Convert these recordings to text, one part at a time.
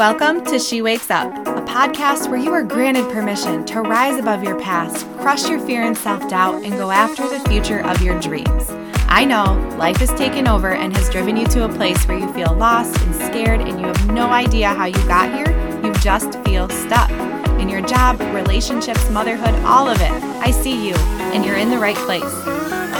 Welcome to She Wakes Up, a podcast where you are granted permission to rise above your past, crush your fear and self doubt, and go after the future of your dreams. I know life has taken over and has driven you to a place where you feel lost and scared and you have no idea how you got here. You just feel stuck in your job, relationships, motherhood, all of it. I see you, and you're in the right place.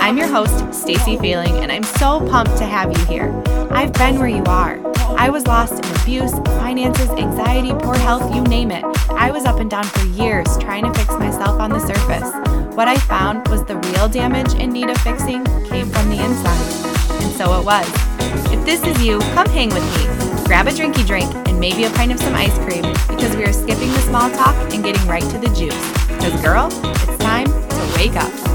I'm your host, Stacy Feeling, and I'm so pumped to have you here. I've been where you are. I was lost in abuse, finances, anxiety, poor health, you name it. I was up and down for years trying to fix myself on the surface. What I found was the real damage in need of fixing came from the inside. And so it was. If this is you, come hang with me. Grab a drinky drink and maybe a pint of some ice cream because we are skipping the small talk and getting right to the juice. Because, girl, it's time to wake up.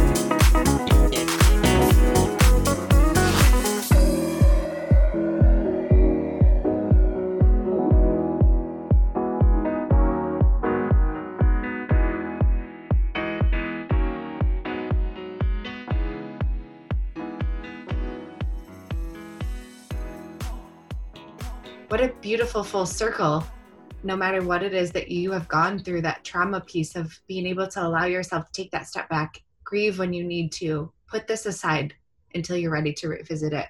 Beautiful full circle no matter what it is that you have gone through that trauma piece of being able to allow yourself to take that step back grieve when you need to put this aside until you're ready to revisit it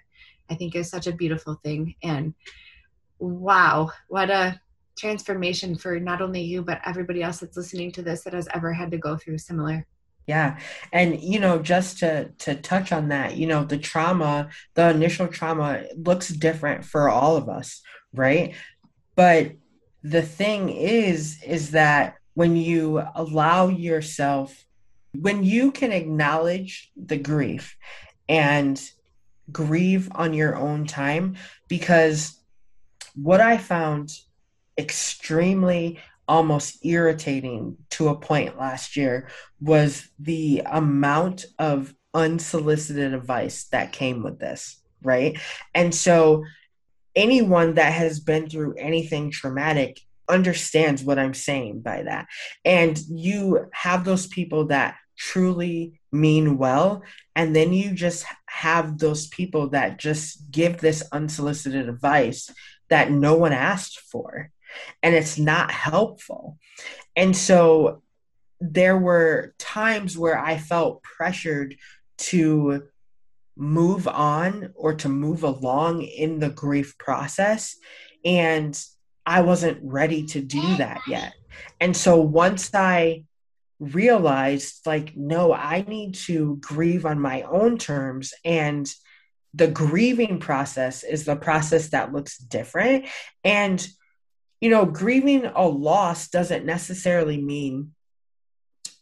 i think is such a beautiful thing. And wow what a transformation for not only you but everybody else that's listening to this that has ever had to go through similar yeah. And you know, just to to touch on that, you know, the trauma, the initial trauma looks different for all of us, right? But the thing is is that when you allow yourself when you can acknowledge the grief and grieve on your own time because what I found extremely almost irritating to a point last year was the amount of unsolicited advice that came with this, right? And so anyone that has been through anything traumatic understands what I'm saying by that. And you have those people that truly mean well and then you just have those people that just give this unsolicited advice that no one asked for and it's not helpful. And so there were times where I felt pressured to move on or to move along in the grief process. And I wasn't ready to do that yet. And so once I realized, like, no, I need to grieve on my own terms and the grieving process is the process that looks different. And you know, grieving a loss doesn't necessarily mean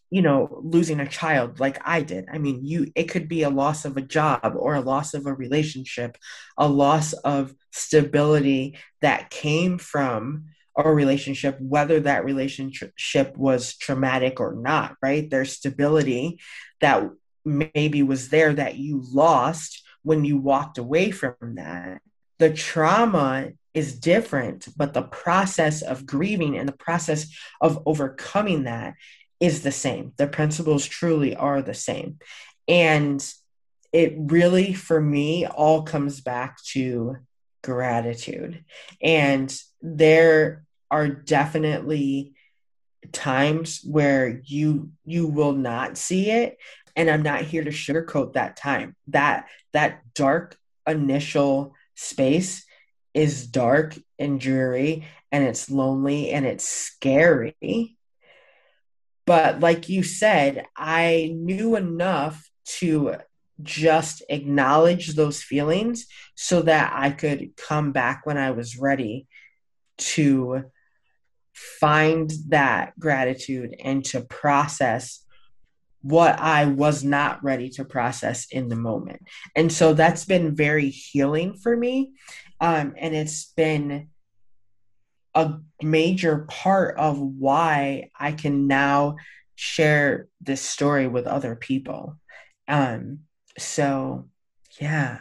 you know losing a child like i did. I mean you it could be a loss of a job or a loss of a relationship a loss of stability that came from a relationship whether that relationship was traumatic or not right? There's stability that maybe was there that you lost when you walked away from that. The trauma is different, but the process of grieving and the process of overcoming that is the same. The principles truly are the same. And it really, for me, all comes back to gratitude. And there are definitely times where you you will not see it and i'm not here to sugarcoat that time that that dark initial space is dark and dreary and it's lonely and it's scary. But like you said, I knew enough to just acknowledge those feelings so that I could come back when I was ready to find that gratitude and to process what I was not ready to process in the moment. And so that's been very healing for me. Um, and it's been a major part of why I can now share this story with other people. Um, so, yeah.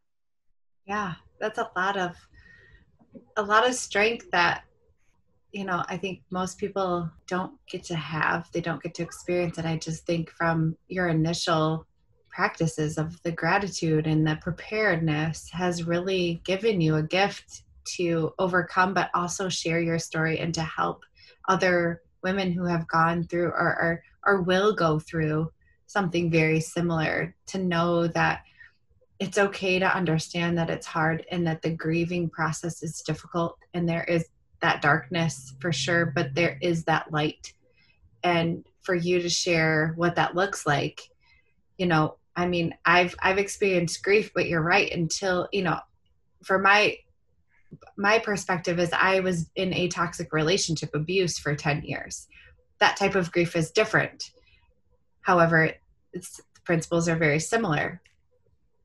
yeah, that's a lot of a lot of strength that you know i think most people don't get to have they don't get to experience and i just think from your initial practices of the gratitude and the preparedness has really given you a gift to overcome, but also share your story and to help other women who have gone through or, or, or will go through something very similar to know that it's okay to understand that it's hard and that the grieving process is difficult and there is that darkness for sure, but there is that light. And for you to share what that looks like, you know, I mean, I've I've experienced grief, but you're right. Until you know, for my my perspective is I was in a toxic relationship abuse for 10 years. That type of grief is different. However, its principles are very similar.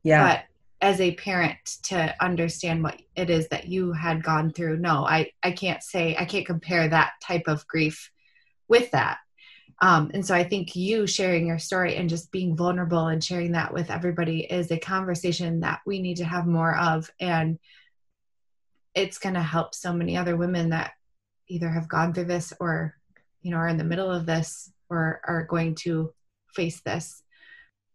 Yeah. But as a parent to understand what it is that you had gone through, no, I, I can't say, I can't compare that type of grief with that. Um, and so I think you sharing your story and just being vulnerable and sharing that with everybody is a conversation that we need to have more of. And it's going to help so many other women that either have gone through this or, you know, are in the middle of this or are going to face this.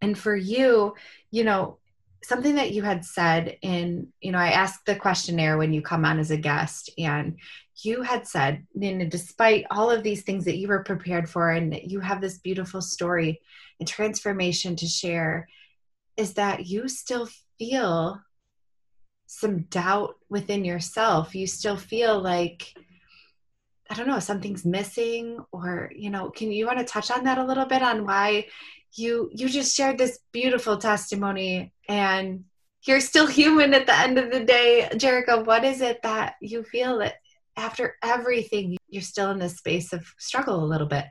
And for you, you know, something that you had said in, you know, I asked the questionnaire when you come on as a guest, and you had said, know, despite all of these things that you were prepared for, and that you have this beautiful story and transformation to share, is that you still feel some doubt within yourself. You still feel like, I don't know, something's missing, or, you know, can you want to touch on that a little bit on why you you just shared this beautiful testimony and you're still human at the end of the day. Jerakah, what is it that you feel that after everything, you're still in this space of struggle a little bit.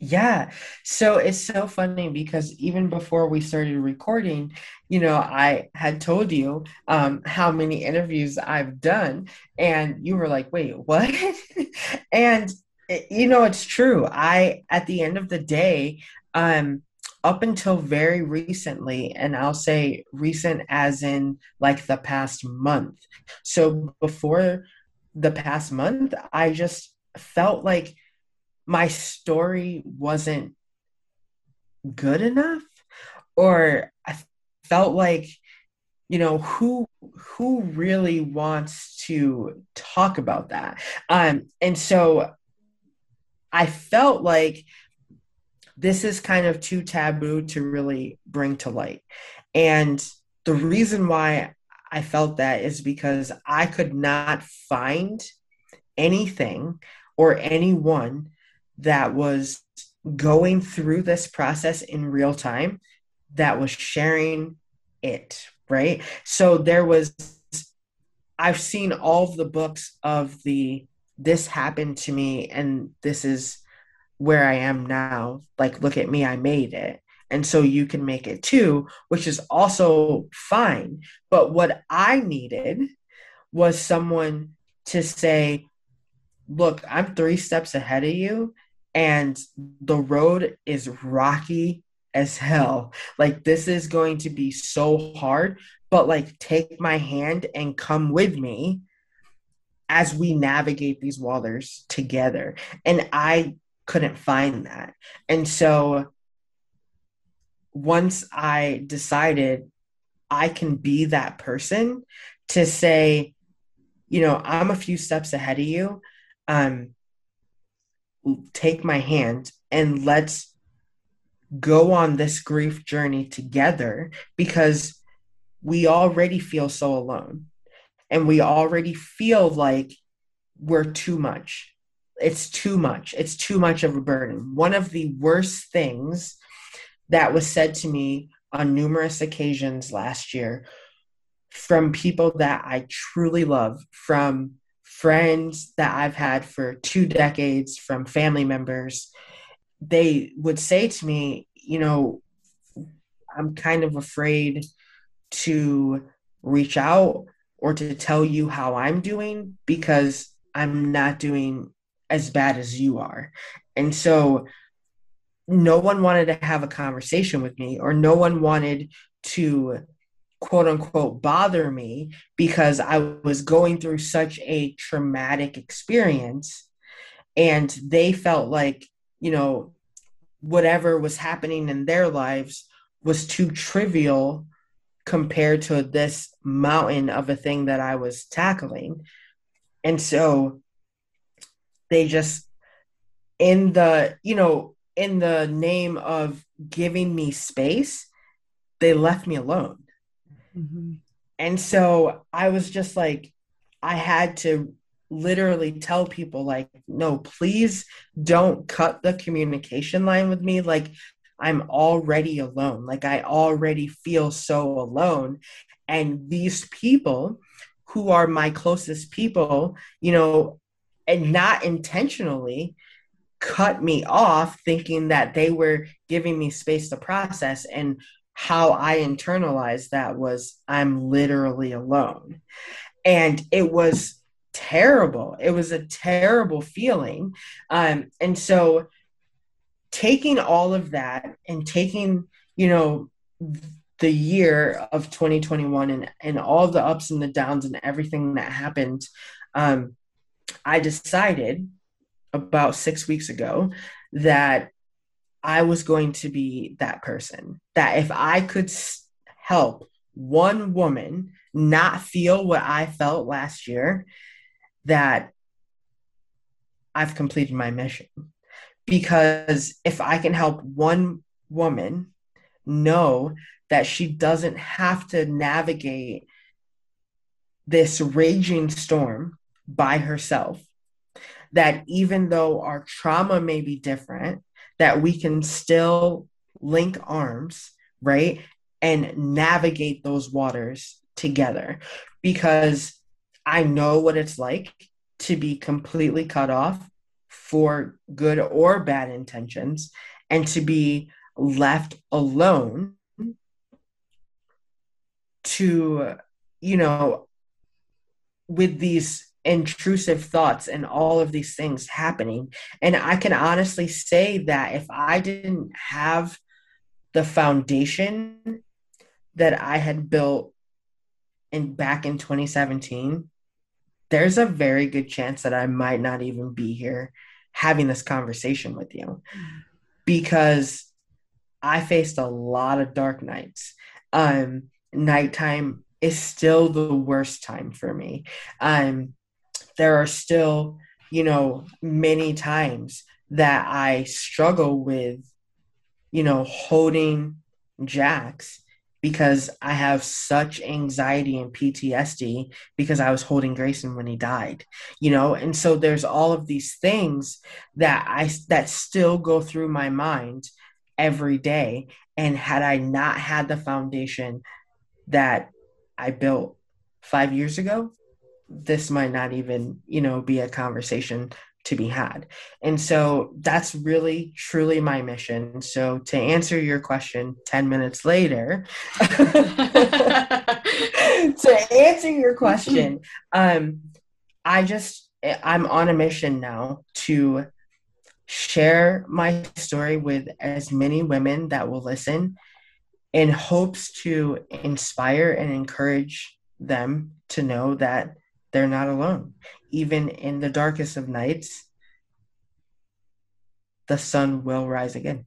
Yeah. So it's so funny because even before we started recording, you know, I had told you um, how many interviews I've done, and you were like, wait, what? and, you know, it's true. I, at the end of the day, um, up until very recently, and I'll say recent as in like the past month. So before the past month, I just felt like my story wasn't good enough or I felt like you know who who really wants to talk about that? Um and so i felt like this is kind of too taboo to really bring to light. And the reason why I felt that is because I could not find anything or anyone that was going through this process in real time that was sharing it, right? So there was, I've seen all of the books of the, this happened to me and this is where I am now. Like, look at me, I made it and so you can make it too which is also fine but what i needed was someone to say look i'm 3 steps ahead of you and the road is rocky as hell like this is going to be so hard but like take my hand and come with me as we navigate these waters together and i couldn't find that and so once I decided I can be that person to say, you know, I'm a few steps ahead of you. Um, take my hand and let's go on this grief journey together because we already feel so alone and we already feel like we're too much. It's too much. It's too much of a burden. One of the worst things that was said to me on numerous occasions last year from people that I truly love, from friends that I've had for two decades, from family members. They would say to me, you know, I'm kind of afraid to reach out or to tell you how I'm doing because I'm not doing as bad as you are. And so no one wanted to have a conversation with me or no one wanted to quote unquote bother me because I was going through such a traumatic experience and they felt like, you know, whatever was happening in their lives was too trivial compared to this mountain of a thing that I was tackling. And so they just, in the, you know, in the name of giving me space, they left me alone. Mm-hmm. And so I was just like, I had to literally tell people, like, no, please don't cut the communication line with me. Like, I'm already alone. Like, I already feel so alone. And these people who are my closest people, you know, and not intentionally, cut me off thinking that they were giving me space to process and how i internalized that was i'm literally alone. And it was terrible. It was a terrible feeling. Um, and so taking all of that and taking you know the year of 2021 and and all the ups and the downs and everything that happened um, i decided about six weeks ago that I was going to be that person. That if I could help one woman not feel what I felt last year, that I've completed my mission. Because if I can help one woman know that she doesn't have to navigate this raging storm by herself, that even though our trauma may be different, that we can still link arms, right? And navigate those waters together because I know what it's like to be completely cut off for good or bad intentions and to be left alone to, you know, with these intrusive thoughts and all of these things happening. And I can honestly say that if I didn't have the foundation that I had built in back in 2017, there's a very good chance that I might not even be here having this conversation with you because I faced a lot of dark nights. Um, nighttime is still the worst time for me. Um, there are still, you know, many times that I struggle with, you know, holding Jax because I have such anxiety and PTSD because I was holding Grayson when he died, you know, and so there's all of these things that I that still go through my mind every day. And had I not had the foundation that I built five years ago, this might not even you know be a conversation to be had. And so that's really truly my mission. So to answer your question 10 minutes later to answer your question um i just i'm on a mission now to share my story with as many women that will listen in hopes to inspire and encourage them to know that they're not alone. Even in the darkest of nights, the sun will rise again.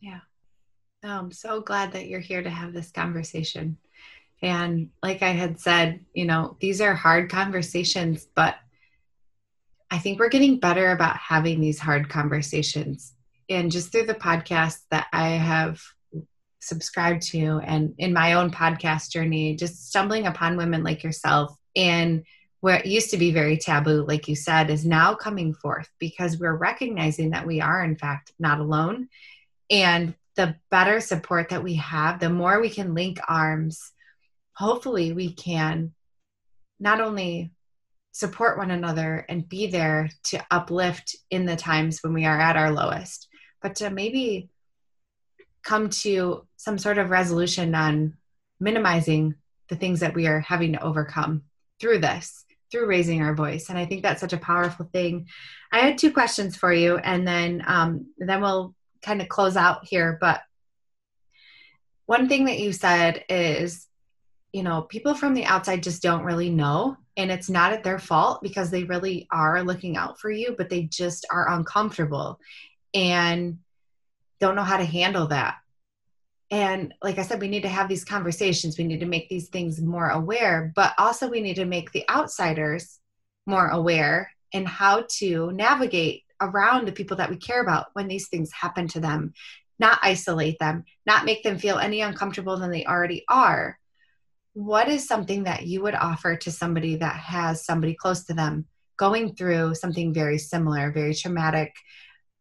Yeah. Oh, I'm so glad that you're here to have this conversation. And like I had said, you know, these are hard conversations, but I think we're getting better about having these hard conversations. And just through the podcast that I have subscribed to and in my own podcast journey, just stumbling upon women like yourself and it used to be very taboo, like you said, is now coming forth because we're recognizing that we are, in fact, not alone. And the better support that we have, the more we can link arms, hopefully, we can not only support one another and be there to uplift in the times when we are at our lowest, but to maybe come to some sort of resolution on minimizing the things that we are having to overcome through this through raising our voice. And i think that's such a powerful thing. I had two questions for you and then um, then we'll kind of close out here. But one thing that you said is you know people from the outside just don't really know and it's not at their fault because they really are looking out for you but they just are uncomfortable. And don't know how to handle that and like I said, we need to have these conversations. We need to make these things more aware, but also we need to make the outsiders more aware and how to navigate around the people that we care about when these things happen to them, not isolate them, not make them feel any uncomfortable than they already are. What is something that you would offer to somebody that has somebody close to them going through something very similar, very traumatic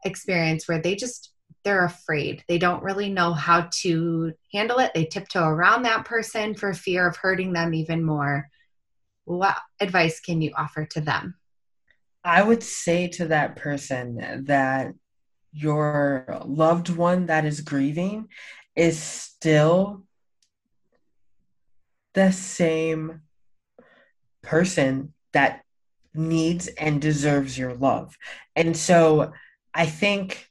experience where they just they're afraid. They don't really know how to handle it. They tiptoe around that person for fear of hurting them even more. What advice can you offer to them? I would say to that person that your loved one that is grieving is still the same person that needs and deserves your love. And so I think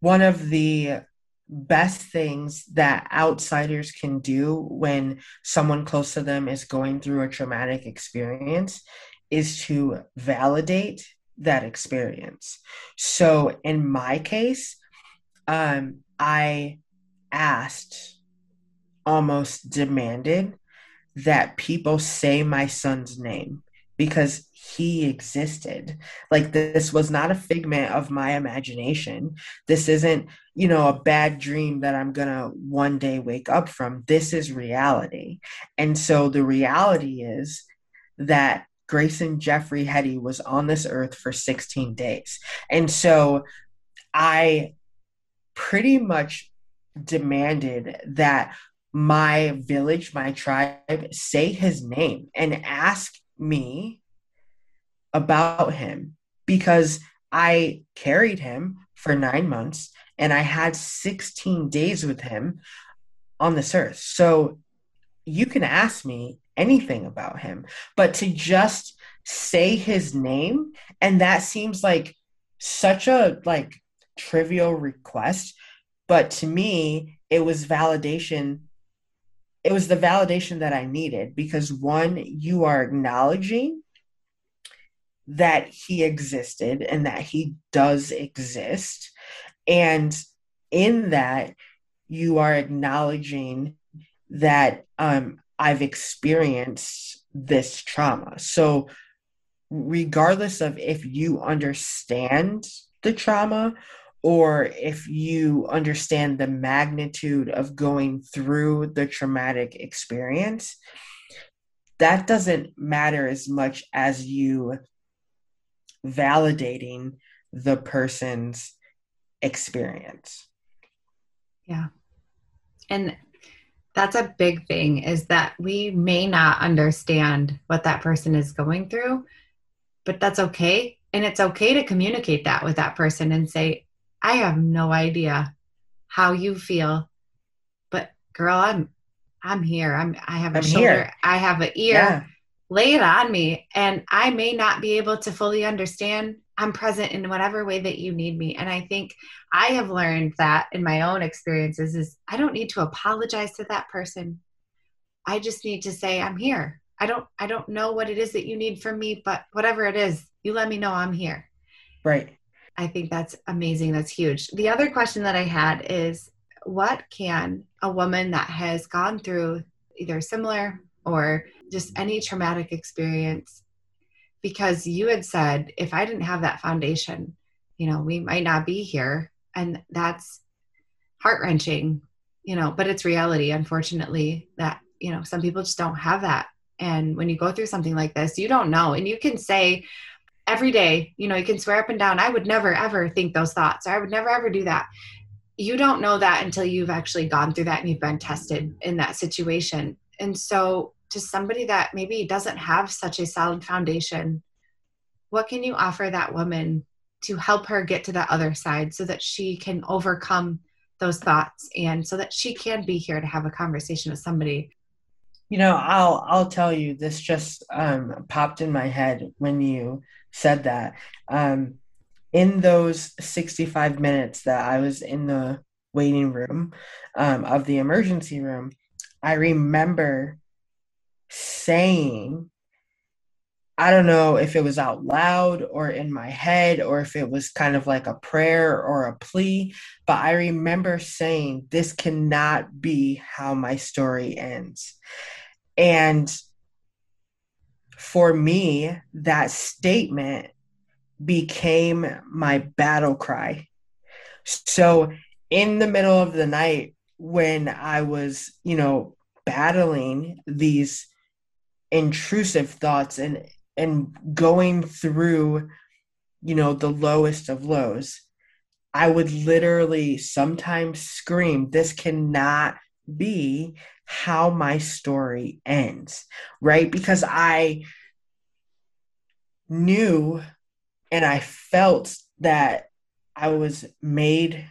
one of the best things that outsiders can do when someone close to them is going through a traumatic experience is to validate that experience. So in my case, um, I asked, almost demanded that people say my son's name because he existed. Like this was not a figment of my imagination. This isn't, you know, a bad dream that I'm going to one day wake up from. This is reality. And so the reality is that Grayson Jeffrey Heady was on this earth for 16 days. And so I pretty much demanded that my village, my tribe, say his name and ask me about him because I carried him for nine months and I had 16 days with him on this earth. So you can ask me anything about him, but to just say his name and that seems like such a like trivial request, but to me it was validation it was the validation that I needed because one, you are acknowledging that he existed and that he does exist. And in that, you are acknowledging that um, I've experienced this trauma. So, regardless of if you understand the trauma or if you understand the magnitude of going through the traumatic experience, that doesn't matter as much as you validating the person's experience. Yeah. And that's a big thing is that we may not understand what that person is going through, but that's okay. And it's okay to communicate that with that person and say, I have no idea how you feel, but girl, I'm I'm here. I'm I have a I'm shoulder, here. I have an ear. Yeah. Lay it on me. And I may not be able to fully understand. I'm present in whatever way that you need me. And I think I have learned that in my own experiences is I don't need to apologize to that person. I just need to say, I'm here. I don't I don't know what it is that you need from me, but whatever it is, you let me know I'm here. Right. I think that's amazing. That's huge. The other question that I had is what can a woman that has gone through either similar or just any traumatic experience because you had said if I didn't have that foundation, you know, we might not be here and that's heart-wrenching, you know, but it's reality unfortunately that, you know, some people just don't have that. And when you go through something like this, you don't know. And you can say, every day, you know, you can swear up and down, I would never ever think those thoughts, or I would never ever do that. You don't know that until you've actually gone through that and you've been tested in that situation. And so, to somebody that maybe doesn't have such a solid foundation, what can you offer that woman to help her get to that other side so that she can overcome those thoughts and so that she can be here to have a conversation with somebody you know i'll i'll tell you this just um, popped in my head when you said that. Um, in those 65 minutes that I was in the waiting room um, of the emergency room, I remember saying I don't know if it was out loud or in my head or if it was kind of like a prayer or a plea, but I remember saying, This cannot be how my story ends. And for me, that statement became my battle cry. So, in the middle of the night, when I was, you know, battling these intrusive thoughts and and going through you know the lowest of lows. I would literally sometimes scream this cannot be how my story ends right? Because i knew and i felt that i was made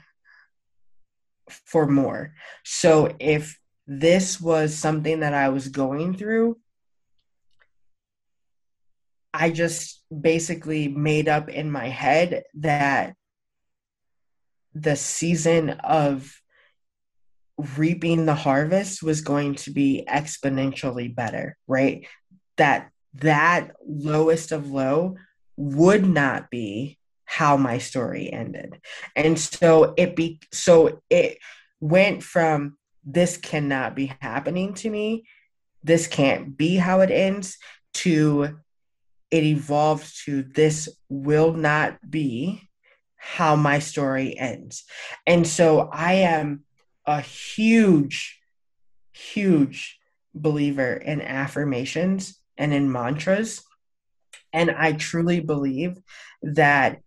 for more. So if this was something that i was going through I just basically made up in my head that the season of reaping the harvest was going to be exponentially better, right? That that lowest of low would not be how my story ended. And so it be so it went from this cannot be happening to me, this can't be how it ends to it evolved to this will not be how my story ends. And so I am a huge, huge believer in affirmations and in mantras. And I truly believe that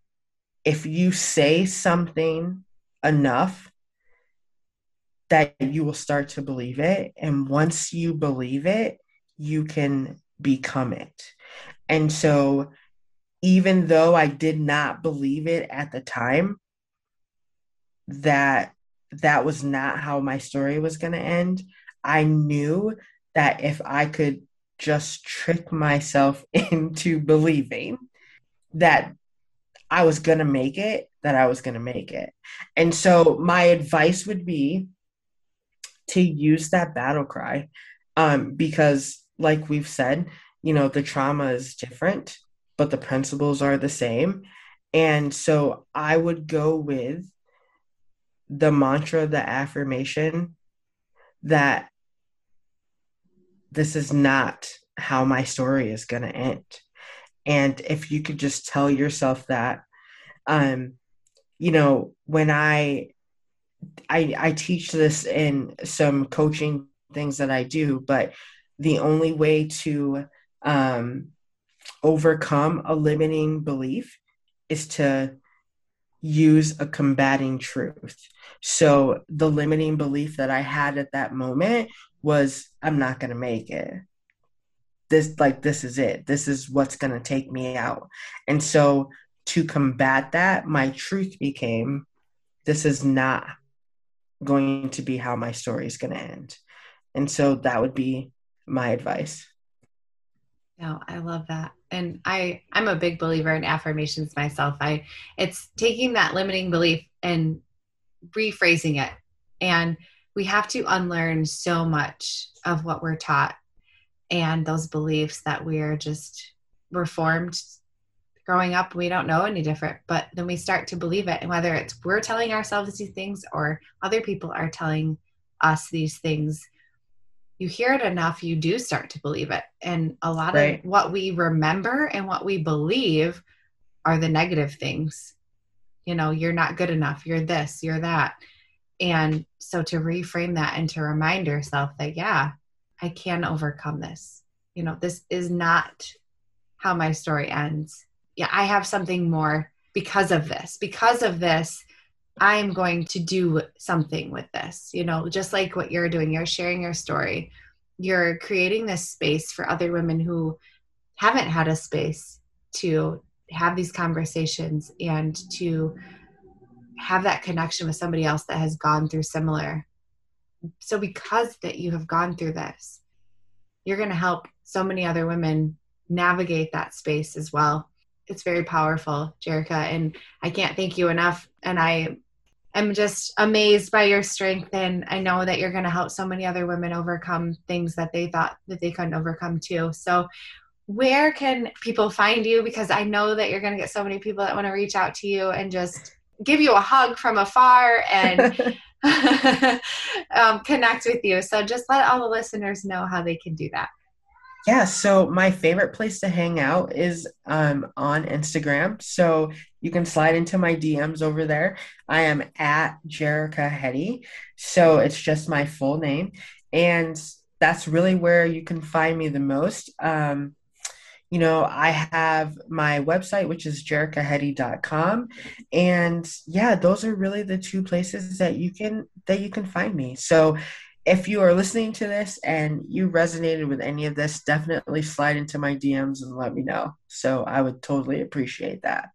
if you say something enough, that you will start to believe it. And once you believe it, you can become it. And so, even though I did not believe it at the time, that that was not how my story was going to end, I knew that if I could just trick myself into believing that I was going to make it, that I was going to make it. And so, my advice would be to use that battle cry um, because, like we've said, you know the trauma is different but the principles are the same. And so i would go with the mantra the affirmation that this is not how my story is going to end. And if you could just tell yourself that um you know when i i i teach this in some coaching things that i do but the only way to um, overcome a limiting belief is to use a combating truth. So the limiting belief that I had at that moment was I'm not going to make it. This like this is it. This is what's going to take me out. And so to combat that, my truth became this is not going to be how my story is going to end. And so that would be my advice. No, I love that. And I I'm a big believer in affirmations myself. I it's taking that limiting belief and rephrasing it. And we have to unlearn so much of what we're taught and those beliefs that we're just we're formed growing up we don't know any different but then we start to believe it and whether it's we're telling ourselves these things or other people are telling us these things you hear it enough, you do start to believe it. And a lot right. of what we remember and what we believe are the negative things. You know, you're not good enough, you're this, you're that. And so to reframe that and to remind yourself that, yeah, I can overcome this. You know, this is not how my story ends. Yeah, I have something more because of this. Because of this, I'm going to do something with this. You know, just like what you're doing, you're sharing your story. You're creating this space for other women who haven't had a space to have these conversations and to have that connection with somebody else that has gone through similar. So, because that you have gone through this, you're going to help so many other women navigate that space as well. It's very powerful, Jerakah, and I can't thank you enough. And I I'm just amazed by your strength and I know that you're going to help so many other women overcome things that they thought that they couldn't overcome too. So where can people find you? Because I know that you're going to get so many people that want to reach out to you and just give you a hug from afar and um, connect with you. So just let all the listeners know how they can do that. Yeah, so my favorite place to hang out is um, on Instagram. So you can slide into my DMs over there. I am at Jerakah Heady. So it's just my full name. And that's really where you can find me the most. Um, you know, I have my website, which is jerakahheady.com. And yeah, those are really the two places that you can that you can find me. So if you are listening to this and you resonated with any of this, definitely slide into my DMs and let me know. So I would totally appreciate that.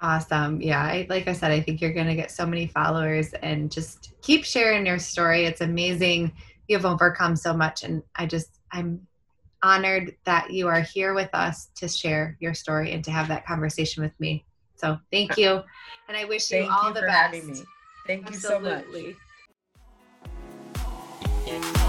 Awesome. Yeah. I, like I said, I think you're going to get so many followers and just keep sharing your story. It's amazing. You've overcome so much. And I just, I'm honored that you are here with us to share your story and to have that conversation with me. So thank uh, you. And I wish thank you all you the best. Thank Absolutely. you so much. Thank you.